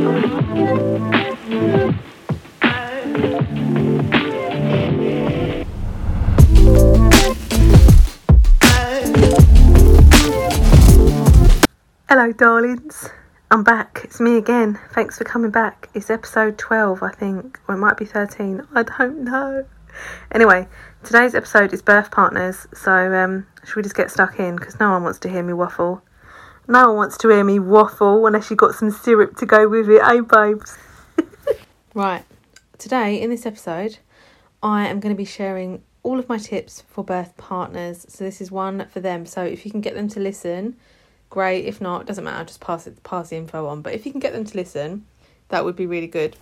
Hello, darlings. I'm back. It's me again. Thanks for coming back. It's episode 12, I think, or it might be 13. I don't know. Anyway, today's episode is birth partners. So, um, should we just get stuck in? Because no one wants to hear me waffle. No one wants to hear me waffle unless you got some syrup to go with it, eh, babes? right. Today, in this episode, I am going to be sharing all of my tips for birth partners. So, this is one for them. So, if you can get them to listen, great. If not, doesn't matter. Just pass it, pass the info on. But if you can get them to listen, that would be really good.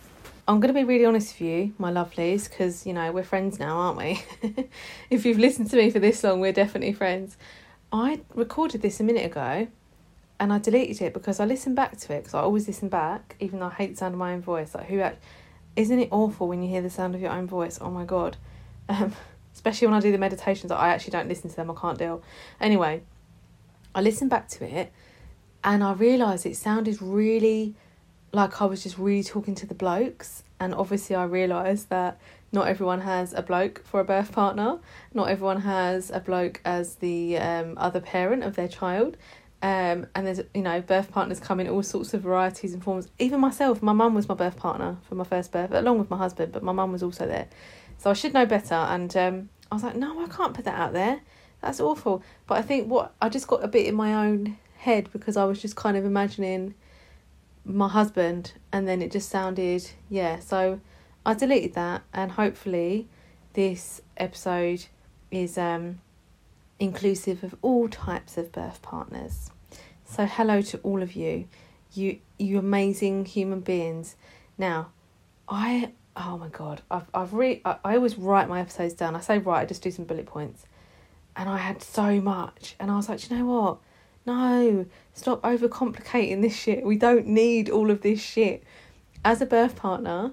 I'm going to be really honest with you, my lovelies, because you know we're friends now, aren't we? if you've listened to me for this long, we're definitely friends. I recorded this a minute ago, and I deleted it because I listened back to it because I always listen back, even though I hate the sound of my own voice. Like who, isn't it awful when you hear the sound of your own voice? Oh my god, um, especially when I do the meditations, I actually don't listen to them. I can't deal. Anyway, I listened back to it and I realised it sounded really like I was just really talking to the blokes. And obviously, I realised that not everyone has a bloke for a birth partner, not everyone has a bloke as the um, other parent of their child. Um, and there's, you know, birth partners come in all sorts of varieties and forms. Even myself, my mum was my birth partner for my first birth, along with my husband, but my mum was also there. So I should know better. And um, I was like, no, I can't put that out there. That's awful. But I think what I just got a bit in my own head because I was just kind of imagining my husband and then it just sounded yeah so I deleted that and hopefully this episode is um inclusive of all types of birth partners. So hello to all of you. You you amazing human beings. Now I oh my god I've I've re I, I always write my episodes down. I say write I just do some bullet points. And I had so much. And I was like you know what? No, stop overcomplicating this shit. We don't need all of this shit. As a birth partner,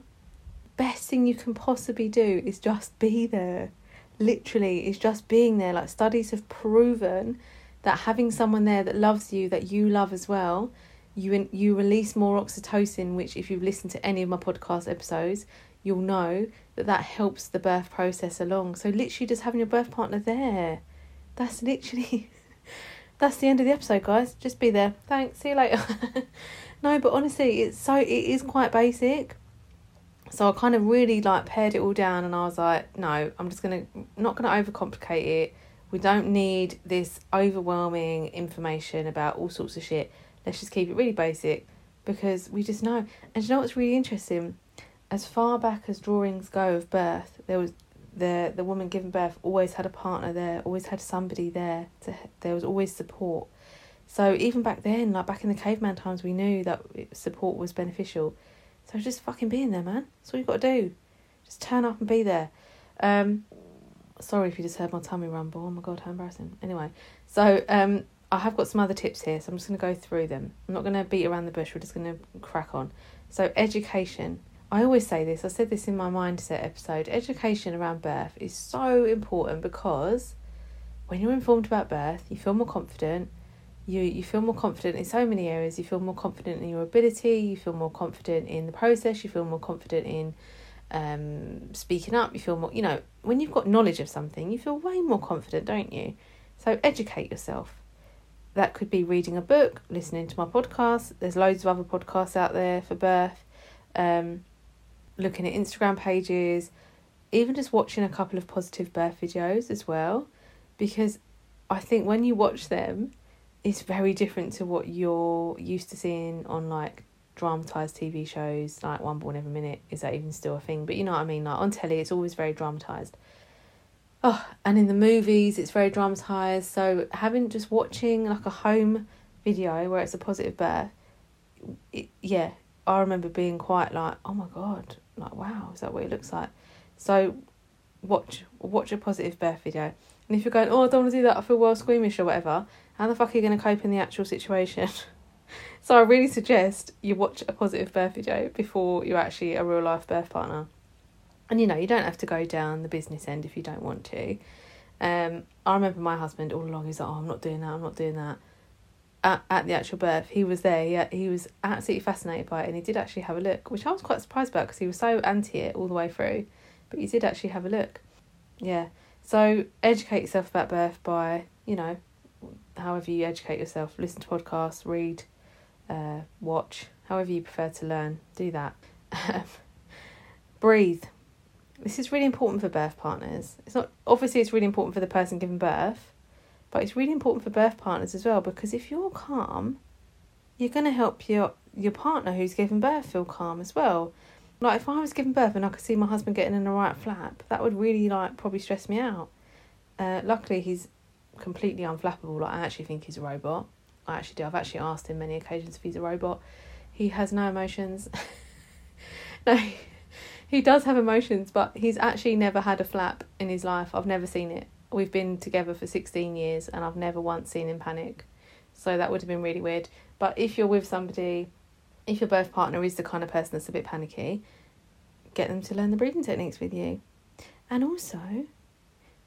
best thing you can possibly do is just be there. Literally, is just being there. Like studies have proven that having someone there that loves you, that you love as well, you you release more oxytocin. Which, if you've listened to any of my podcast episodes, you'll know that that helps the birth process along. So literally, just having your birth partner there, that's literally that's the end of the episode, guys. Just be there. Thanks. See you later. no, but honestly, it's so it is quite basic. So I kind of really like pared it all down, and I was like, no, I'm just gonna not gonna overcomplicate it. We don't need this overwhelming information about all sorts of shit. Let's just keep it really basic because we just know. And you know what's really interesting? As far back as drawings go of birth, there was the the woman giving birth always had a partner there, always had somebody there. To there was always support. So even back then, like back in the caveman times, we knew that support was beneficial. So just fucking being there, man. That's all you got to do. Just turn up and be there. Um, sorry if you just heard my tummy rumble. Oh my god, how embarrassing. Anyway, so um, I have got some other tips here, so I'm just going to go through them. I'm not going to beat around the bush. We're just going to crack on. So education. I always say this, I said this in my mindset episode education around birth is so important because when you're informed about birth, you feel more confident. You, you feel more confident in so many areas. You feel more confident in your ability. You feel more confident in the process. You feel more confident in um, speaking up. You feel more, you know, when you've got knowledge of something, you feel way more confident, don't you? So educate yourself. That could be reading a book, listening to my podcast. There's loads of other podcasts out there for birth. Um, looking at Instagram pages, even just watching a couple of positive birth videos as well, because I think when you watch them, it's very different to what you're used to seeing on like dramatized TV shows like One Born Every Minute. Is that even still a thing? But you know what I mean? Like on telly, it's always very dramatized. Oh, and in the movies, it's very dramatized. So having just watching like a home video where it's a positive birth, it, yeah, I remember being quite like, oh my god, like wow, is that what it looks like? So watch watch a positive birth video. And if you're going, oh, I don't want to do that, I feel well squeamish or whatever, how the fuck are you going to cope in the actual situation? so I really suggest you watch a positive birth video before you're actually a real life birth partner. And you know, you don't have to go down the business end if you don't want to. Um, I remember my husband all along, he's like, oh, I'm not doing that, I'm not doing that. at, at the actual birth. He was there. He, he was absolutely fascinated by it, and he did actually have a look, which I was quite surprised about because he was so anti it all the way through, but he did actually have a look. Yeah. So educate yourself about birth by you know, however you educate yourself. Listen to podcasts, read, uh, watch, however you prefer to learn. Do that. Breathe. This is really important for birth partners. It's not obviously it's really important for the person giving birth, but it's really important for birth partners as well because if you're calm, you're going to help your your partner who's giving birth feel calm as well. Like if I was giving birth and I could see my husband getting in the right flap, that would really like probably stress me out. Uh, luckily he's completely unflappable. Like I actually think he's a robot. I actually do. I've actually asked him many occasions if he's a robot. He has no emotions. no, he does have emotions, but he's actually never had a flap in his life. I've never seen it. We've been together for 16 years and I've never once seen him panic. So that would have been really weird. But if you're with somebody, if your birth partner is the kind of person that's a bit panicky, get them to learn the breathing techniques with you. And also,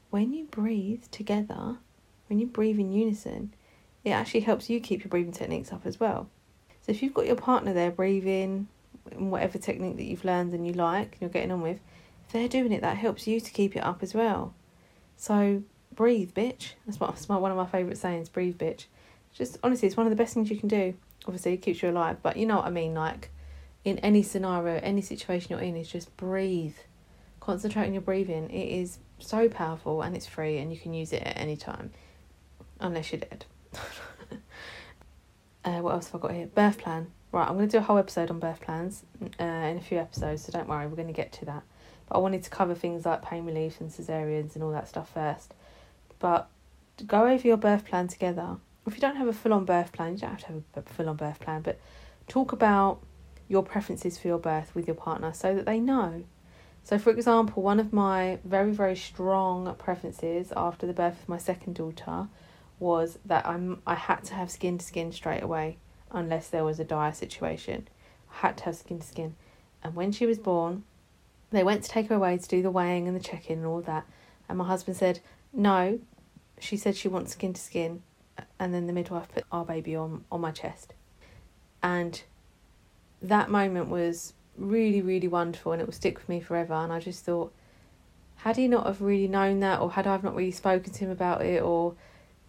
when you breathe together, when you breathe in unison, it actually helps you keep your breathing techniques up as well. So if you've got your partner there breathing in whatever technique that you've learned and you like and you're getting on with, if they're doing it, that helps you to keep it up as well. So breathe, bitch. That's, what, that's my, one of my favourite sayings, breathe, bitch. Just honestly, it's one of the best things you can do. Obviously, it keeps you alive, but you know what I mean. Like in any scenario, any situation you're in, is just breathe. Concentrate on your breathing. It is so powerful and it's free, and you can use it at any time, unless you're dead. uh, what else have I got here? Birth plan. Right, I'm going to do a whole episode on birth plans uh, in a few episodes, so don't worry, we're going to get to that. But I wanted to cover things like pain relief and cesareans and all that stuff first. But go over your birth plan together. If you don't have a full on birth plan, you don't have to have a full on birth plan, but talk about your preferences for your birth with your partner so that they know. So, for example, one of my very, very strong preferences after the birth of my second daughter was that I'm I had to have skin to skin straight away unless there was a dire situation. I had to have skin to skin. And when she was born, they went to take her away to do the weighing and the check in and all that. And my husband said, No. She said she wants skin to skin. And then the midwife put our baby on, on my chest. And that moment was really, really wonderful and it will stick with me forever. And I just thought, had he not have really known that, or had I not really spoken to him about it, or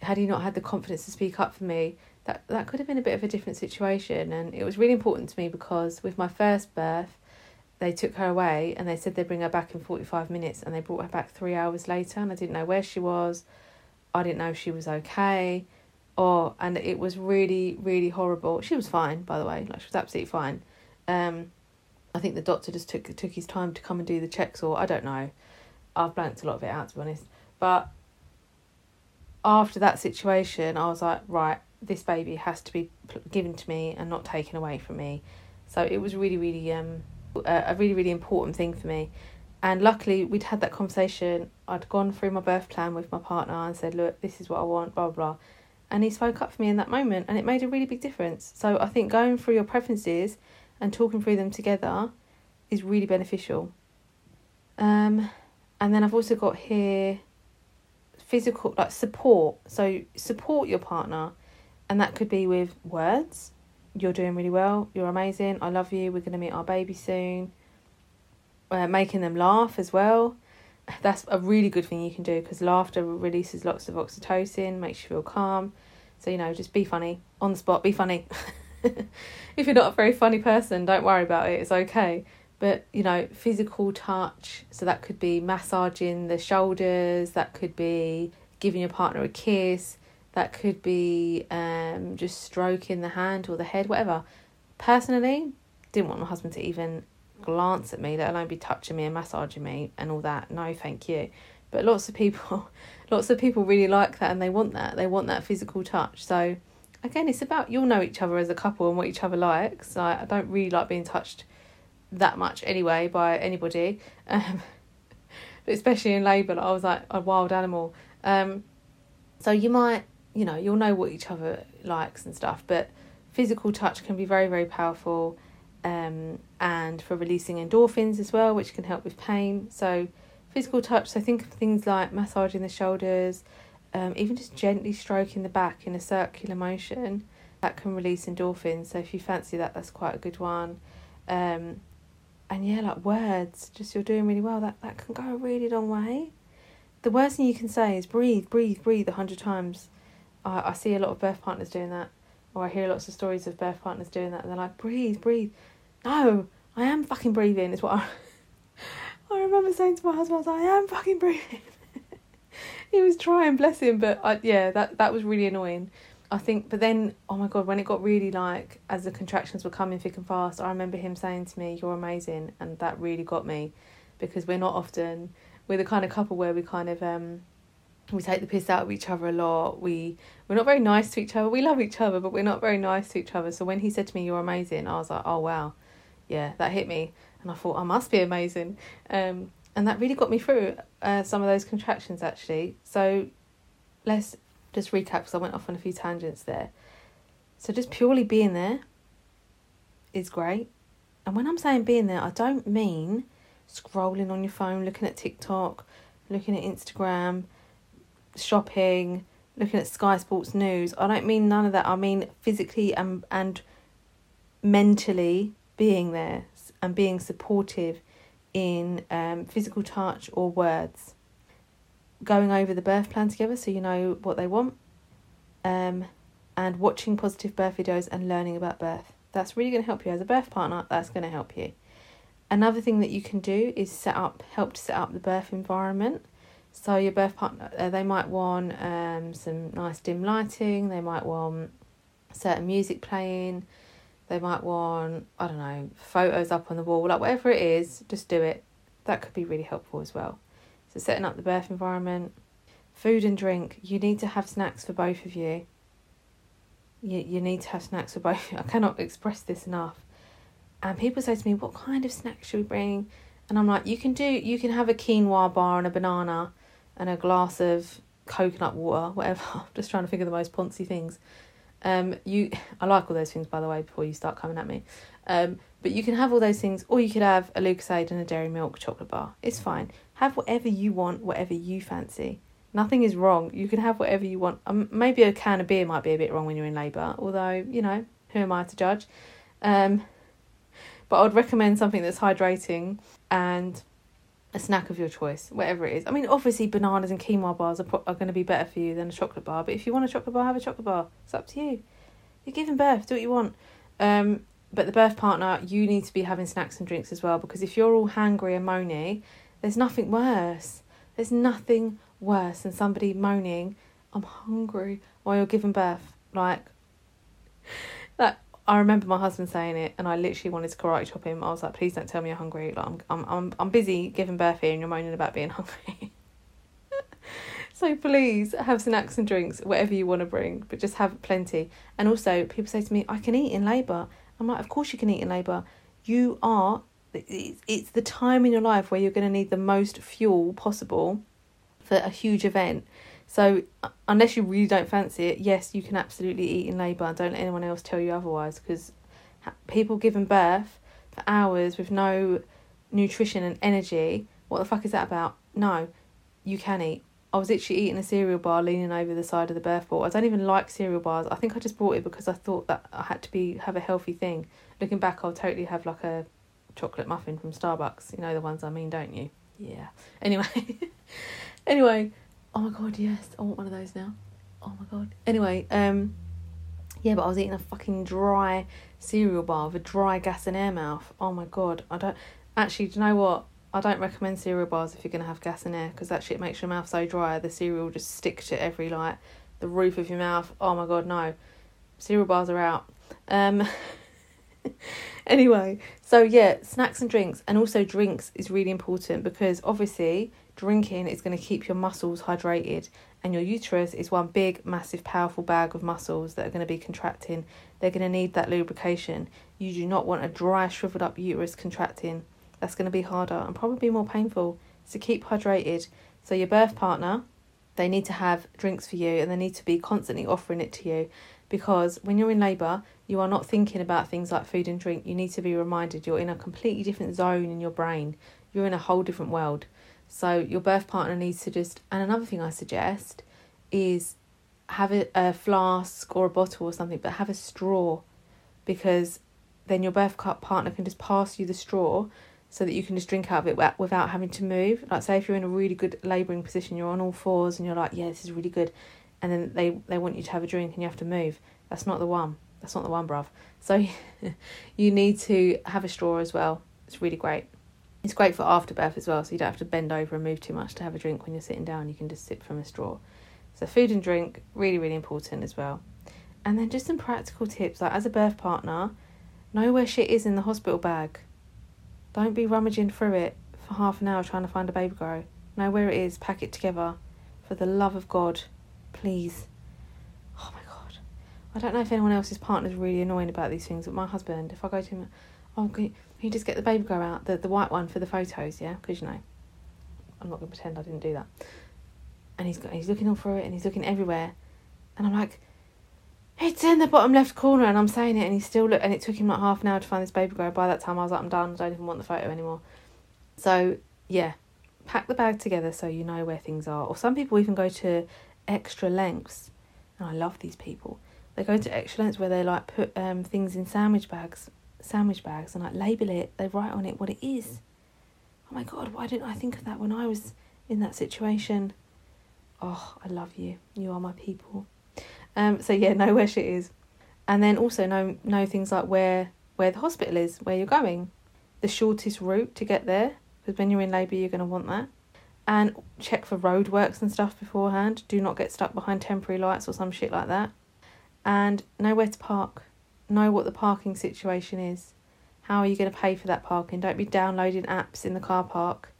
had he not had the confidence to speak up for me, that that could have been a bit of a different situation. And it was really important to me because with my first birth, they took her away and they said they'd bring her back in 45 minutes and they brought her back three hours later and I didn't know where she was. I didn't know if she was okay. Or and it was really, really horrible. She was fine, by the way, like she was absolutely fine. Um I think the doctor just took took his time to come and do the checks or I don't know. I've blanked a lot of it out to be honest. But after that situation, I was like, right, this baby has to be given to me and not taken away from me. So it was really, really um a, really, really important thing for me. And luckily, we'd had that conversation. I'd gone through my birth plan with my partner and said, look, this is what I want, blah, blah, blah. And he spoke up for me in that moment, and it made a really big difference. So I think going through your preferences and talking through them together is really beneficial. Um, and then I've also got here physical, like support. So support your partner, and that could be with words you're doing really well, you're amazing, I love you, we're going to meet our baby soon. Uh, making them laugh as well. That's a really good thing you can do because laughter releases lots of oxytocin, makes you feel calm. So, you know, just be funny on the spot, be funny. if you're not a very funny person, don't worry about it, it's okay. But, you know, physical touch, so that could be massaging the shoulders, that could be giving your partner a kiss, that could be um, just stroking the hand or the head, whatever. Personally, didn't want my husband to even glance at me, let alone be touching me and massaging me and all that. No, thank you. But lots of people, lots of people really like that and they want that. They want that physical touch. So again, it's about you'll know each other as a couple and what each other likes. I, I don't really like being touched that much anyway by anybody, um, especially in labour, like I was like a wild animal. Um, so you might you know, you'll know what each other likes and stuff, but physical touch can be very, very powerful um, and for releasing endorphins as well, which can help with pain. So, physical touch, so think of things like massaging the shoulders, um, even just gently stroking the back in a circular motion. that can release endorphins. So if you fancy that, that's quite a good one. Um, and yeah, like words, just you're doing really well. That that can go a really long way. The worst thing you can say is breathe, breathe, breathe a hundred times. I I see a lot of birth partners doing that, or I hear lots of stories of birth partners doing that, and they're like, breathe, breathe. No, I am fucking breathing. Is what I. I remember saying to my husband, I was like, I am fucking breathing. he was trying, bless him, but I, yeah, that that was really annoying. I think, but then, oh my god, when it got really like, as the contractions were coming thick and fast, I remember him saying to me, "You're amazing," and that really got me, because we're not often, we're the kind of couple where we kind of um, we take the piss out of each other a lot. We we're not very nice to each other. We love each other, but we're not very nice to each other. So when he said to me, "You're amazing," I was like, "Oh wow, yeah, that hit me," and I thought I must be amazing. Um, and that really got me through uh, some of those contractions actually. So let's just recap because I went off on a few tangents there. So just purely being there is great. And when I'm saying being there, I don't mean scrolling on your phone, looking at TikTok, looking at Instagram, shopping, looking at Sky Sports News. I don't mean none of that. I mean physically and and mentally being there and being supportive in um, physical touch or words going over the birth plan together so you know what they want, um, and watching positive birth videos and learning about birth. That's really going to help you as a birth partner. That's going to help you. Another thing that you can do is set up, help to set up the birth environment. So your birth partner, uh, they might want um, some nice dim lighting. They might want certain music playing. They might want I don't know photos up on the wall, like whatever it is. Just do it. That could be really helpful as well. So, setting up the birth environment, food and drink. You need to have snacks for both of you. You, you need to have snacks for both. I cannot express this enough. And people say to me, What kind of snacks should we bring? And I'm like, You can do, you can have a quinoa bar and a banana and a glass of coconut water, whatever. I'm just trying to of the most poncy things. Um, you, I like all those things by the way. Before you start coming at me, um, but you can have all those things, or you could have a Lucozade and a dairy milk chocolate bar. It's fine. Have whatever you want, whatever you fancy. Nothing is wrong. You can have whatever you want. Um, maybe a can of beer might be a bit wrong when you're in labour, although, you know, who am I to judge? Um, but I would recommend something that's hydrating and a snack of your choice, whatever it is. I mean, obviously, bananas and quinoa bars are, pro- are going to be better for you than a chocolate bar, but if you want a chocolate bar, have a chocolate bar. It's up to you. You're giving birth, do what you want. Um, but the birth partner, you need to be having snacks and drinks as well because if you're all hangry and moany, there's nothing worse. There's nothing worse than somebody moaning, I'm hungry while you're giving birth. Like, that. I remember my husband saying it, and I literally wanted to karate chop him. I was like, "Please don't tell me you're hungry. Like, I'm, I'm, I'm, I'm busy giving birth here, and you're moaning about being hungry." so please have snacks and drinks, whatever you want to bring, but just have plenty. And also, people say to me, "I can eat in labour." I'm like, "Of course you can eat in labour. You are it's the time in your life where you're going to need the most fuel possible for a huge event. So unless you really don't fancy it, yes, you can absolutely eat in labour. Don't let anyone else tell you otherwise, because people giving birth for hours with no nutrition and energy, what the fuck is that about? No, you can eat. I was literally eating a cereal bar leaning over the side of the birth ball. I don't even like cereal bars. I think I just bought it because I thought that I had to be have a healthy thing. Looking back, I'll totally have like a chocolate muffin from Starbucks. You know the ones I mean, don't you? Yeah. Anyway, anyway, oh my god, yes, I want one of those now. Oh my god. Anyway, um, yeah, but I was eating a fucking dry cereal bar with a dry gas and air mouth. Oh my god, I don't actually. Do you know what? I don't recommend cereal bars if you're gonna have gas and air because that shit makes your mouth so dry. The cereal will just sticks to every like the roof of your mouth. Oh my god, no. Cereal bars are out. Um. anyway, so yeah, snacks and drinks, and also drinks is really important because obviously drinking is going to keep your muscles hydrated, and your uterus is one big, massive, powerful bag of muscles that are going to be contracting. They're going to need that lubrication. You do not want a dry, shriveled up uterus contracting. That's going to be harder and probably more painful. So keep hydrated. So your birth partner, they need to have drinks for you, and they need to be constantly offering it to you because when you're in labour, you are not thinking about things like food and drink. You need to be reminded you're in a completely different zone in your brain. You're in a whole different world. So your birth partner needs to just. And another thing I suggest is have a, a flask or a bottle or something, but have a straw because then your birth partner can just pass you the straw so that you can just drink out of it without having to move. Like, say, if you're in a really good labouring position, you're on all fours and you're like, yeah, this is really good, and then they, they want you to have a drink and you have to move. That's not the one. That's not the one, bruv. So you need to have a straw as well. It's really great. It's great for afterbirth as well, so you don't have to bend over and move too much to have a drink when you're sitting down. You can just sip from a straw. So food and drink really really important as well. And then just some practical tips like as a birth partner, know where shit is in the hospital bag. Don't be rummaging through it for half an hour trying to find a baby grow. Know where it is, pack it together. For the love of God, please. Oh my God. I don't know if anyone else's partner's really annoying about these things, but my husband, if I go to him, oh, can you, can you just get the baby grow out, the, the white one for the photos, yeah? Because, you know, I'm not going to pretend I didn't do that. And he's, got, he's looking all through it and he's looking everywhere. And I'm like, it's in the bottom left corner, and I'm saying it, and he still look, and it took him like half an hour to find this baby grow. By that time, I was like, I'm done. I don't even want the photo anymore. So yeah, pack the bag together so you know where things are. Or some people even go to extra lengths, and I love these people. They go to extra lengths where they like put um things in sandwich bags, sandwich bags, and like label it. They write on it what it is. Oh my god, why didn't I think of that when I was in that situation? Oh, I love you. You are my people. Um, so yeah, know where shit is, and then also know know things like where where the hospital is, where you're going, the shortest route to get there, because when you're in labour, you're going to want that, and check for roadworks and stuff beforehand. Do not get stuck behind temporary lights or some shit like that, and know where to park. Know what the parking situation is. How are you going to pay for that parking? Don't be downloading apps in the car park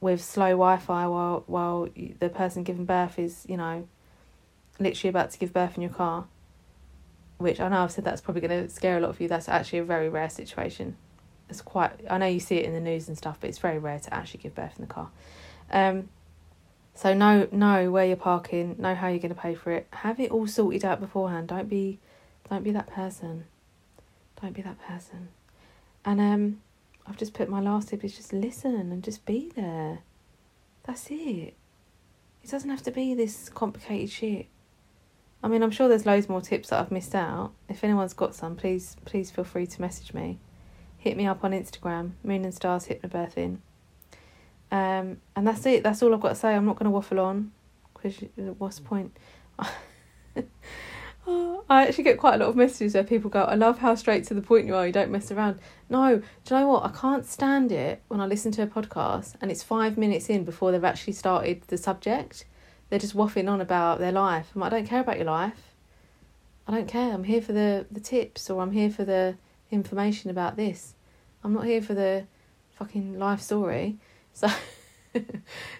with slow Wi-Fi while while the person giving birth is you know literally about to give birth in your car, which I know I've said that's probably going to scare a lot of you. That's actually a very rare situation. It's quite. I know you see it in the news and stuff, but it's very rare to actually give birth in the car. Um, so know know where you're parking, know how you're going to pay for it. Have it all sorted out beforehand. Don't be, don't be that person. Don't be that person. And um, I've just put my last tip is just listen and just be there. That's it. It doesn't have to be this complicated shit. I mean, I'm sure there's loads more tips that I've missed out. If anyone's got some, please please feel free to message me. Hit me up on Instagram, Moon and Stars Hypnobirthing. Um, and that's it. That's all I've got to say. I'm not going to waffle on because what's the point? oh, I actually get quite a lot of messages where people go, "I love how straight to the point you are. You don't mess around." No, do you know what? I can't stand it when I listen to a podcast and it's five minutes in before they've actually started the subject they're just waffling on about their life. I'm like, I don't care about your life. I don't care. I'm here for the, the tips or I'm here for the information about this. I'm not here for the fucking life story. So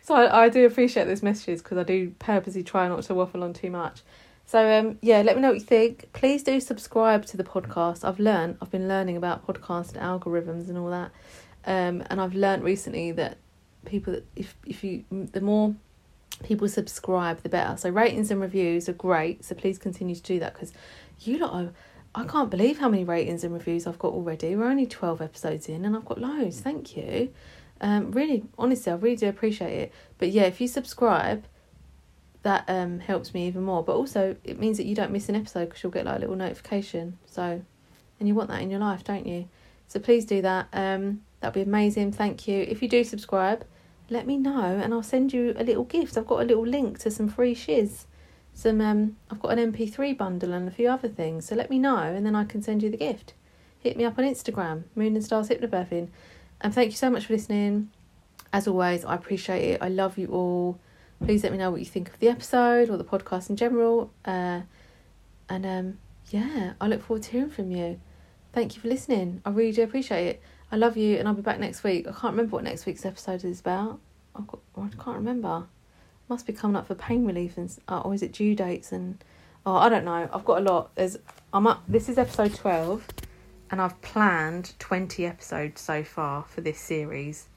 so I, I do appreciate those messages because I do purposely try not to waffle on too much. So um yeah, let me know what you think. Please do subscribe to the podcast. I've learned I've been learning about podcast algorithms and all that. Um and I've learned recently that people that if if you the more people subscribe, the better. So ratings and reviews are great. So please continue to do that because you lot are. I can't believe how many ratings and reviews I've got already. We're only twelve episodes in, and I've got loads. Thank you. Um, really, honestly, I really do appreciate it. But yeah, if you subscribe, that um helps me even more. But also, it means that you don't miss an episode because you'll get like a little notification. So, and you want that in your life, don't you? So please do that. Um, that'd be amazing. Thank you. If you do subscribe, let me know and I'll send you a little gift. I've got a little link to some free shiz. Some um I've got an MP3 bundle and a few other things. So let me know and then I can send you the gift. Hit me up on Instagram, Moon and Stars Hypnobirthing. And thank you so much for listening. As always, I appreciate it. I love you all. Please let me know what you think of the episode or the podcast in general. Uh, and um, yeah, I look forward to hearing from you. Thank you for listening. I really do appreciate it. I love you, and I'll be back next week. I can't remember what next week's episode is about. I've got, I can't remember. Must be coming up for pain relief and uh, or is it due dates and oh I don't know. I've got a lot. There's I'm up. This is episode twelve, and I've planned twenty episodes so far for this series.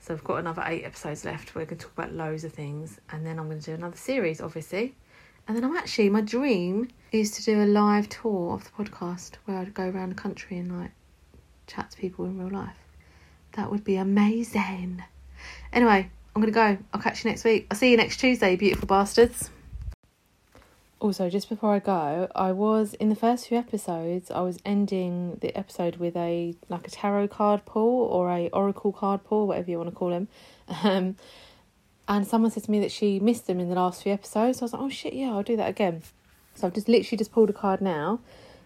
So I've got another eight episodes left. We're going to talk about loads of things, and then I'm going to do another series, obviously. And then I'm actually my dream is to do a live tour of the podcast where I'd go around the country and like chat to people in real life. That would be amazing. Anyway, I'm going to go. I'll catch you next week. I'll see you next Tuesday, beautiful bastards. Also, just before I go, I was in the first few episodes. I was ending the episode with a like a tarot card pull or a oracle card pull, whatever you want to call them. Um, and someone said to me that she missed them in the last few episodes. So I was like, oh shit, yeah, I'll do that again. So I've just literally just pulled a card now,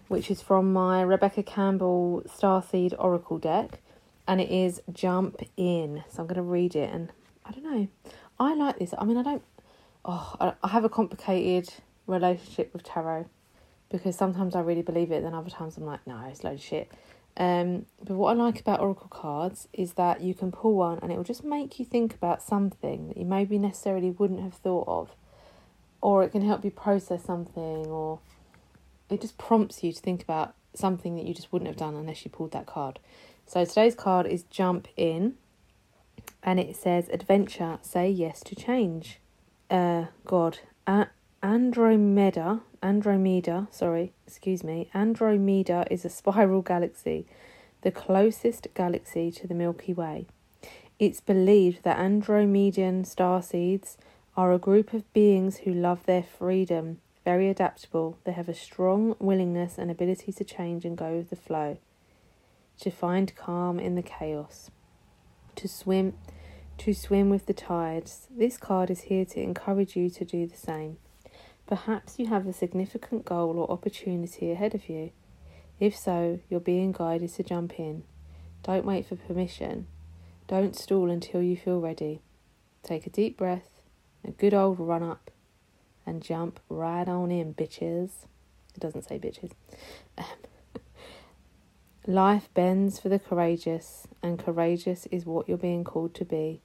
which is from my Rebecca Campbell Starseed Oracle deck, and it is Jump In. So I'm going to read it, and I don't know. I like this. I mean, I don't. Oh, I, have a complicated relationship with tarot because sometimes I really believe it, then other times I'm like, no, it's load of shit. Um, but what I like about oracle cards is that you can pull one and it will just make you think about something that you maybe necessarily wouldn't have thought of, or it can help you process something, or it just prompts you to think about something that you just wouldn't have done unless you pulled that card. So today's card is Jump In, and it says Adventure, say yes to change. Uh, God, uh, Andromeda, Andromeda, sorry, excuse me, Andromeda is a spiral galaxy, the closest galaxy to the Milky Way. It's believed that Andromedan starseeds are a group of beings who love their freedom, very adaptable. They have a strong willingness and ability to change and go with the flow, to find calm in the chaos, to swim, to swim with the tides. This card is here to encourage you to do the same. Perhaps you have a significant goal or opportunity ahead of you. If so, you're being guided to jump in. Don't wait for permission. Don't stall until you feel ready. Take a deep breath, a good old run up, and jump right on in, bitches. It doesn't say bitches. Life bends for the courageous, and courageous is what you're being called to be.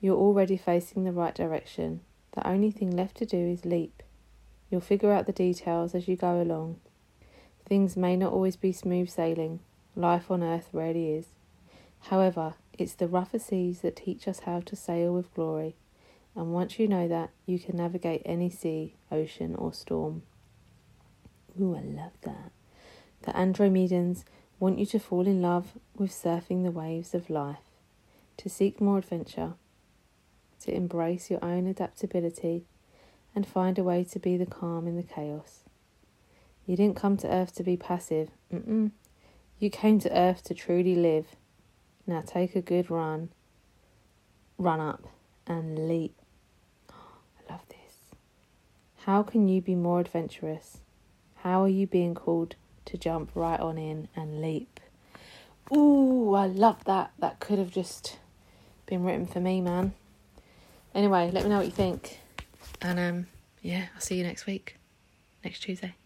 You're already facing the right direction. The only thing left to do is leap. You'll figure out the details as you go along. Things may not always be smooth sailing. Life on earth rarely is. However, it's the rougher seas that teach us how to sail with glory, and once you know that, you can navigate any sea, ocean, or storm. Ooh, I love that. The Andromedans want you to fall in love with surfing the waves of life, to seek more adventure, to embrace your own adaptability and find a way to be the calm in the chaos. You didn't come to Earth to be passive. Mm-mm. You came to Earth to truly live. Now take a good run, run up, and leap. How can you be more adventurous? How are you being called to jump right on in and leap? Ooh, I love that. That could have just been written for me, man. Anyway, let me know what you think. And um, yeah, I'll see you next week, next Tuesday.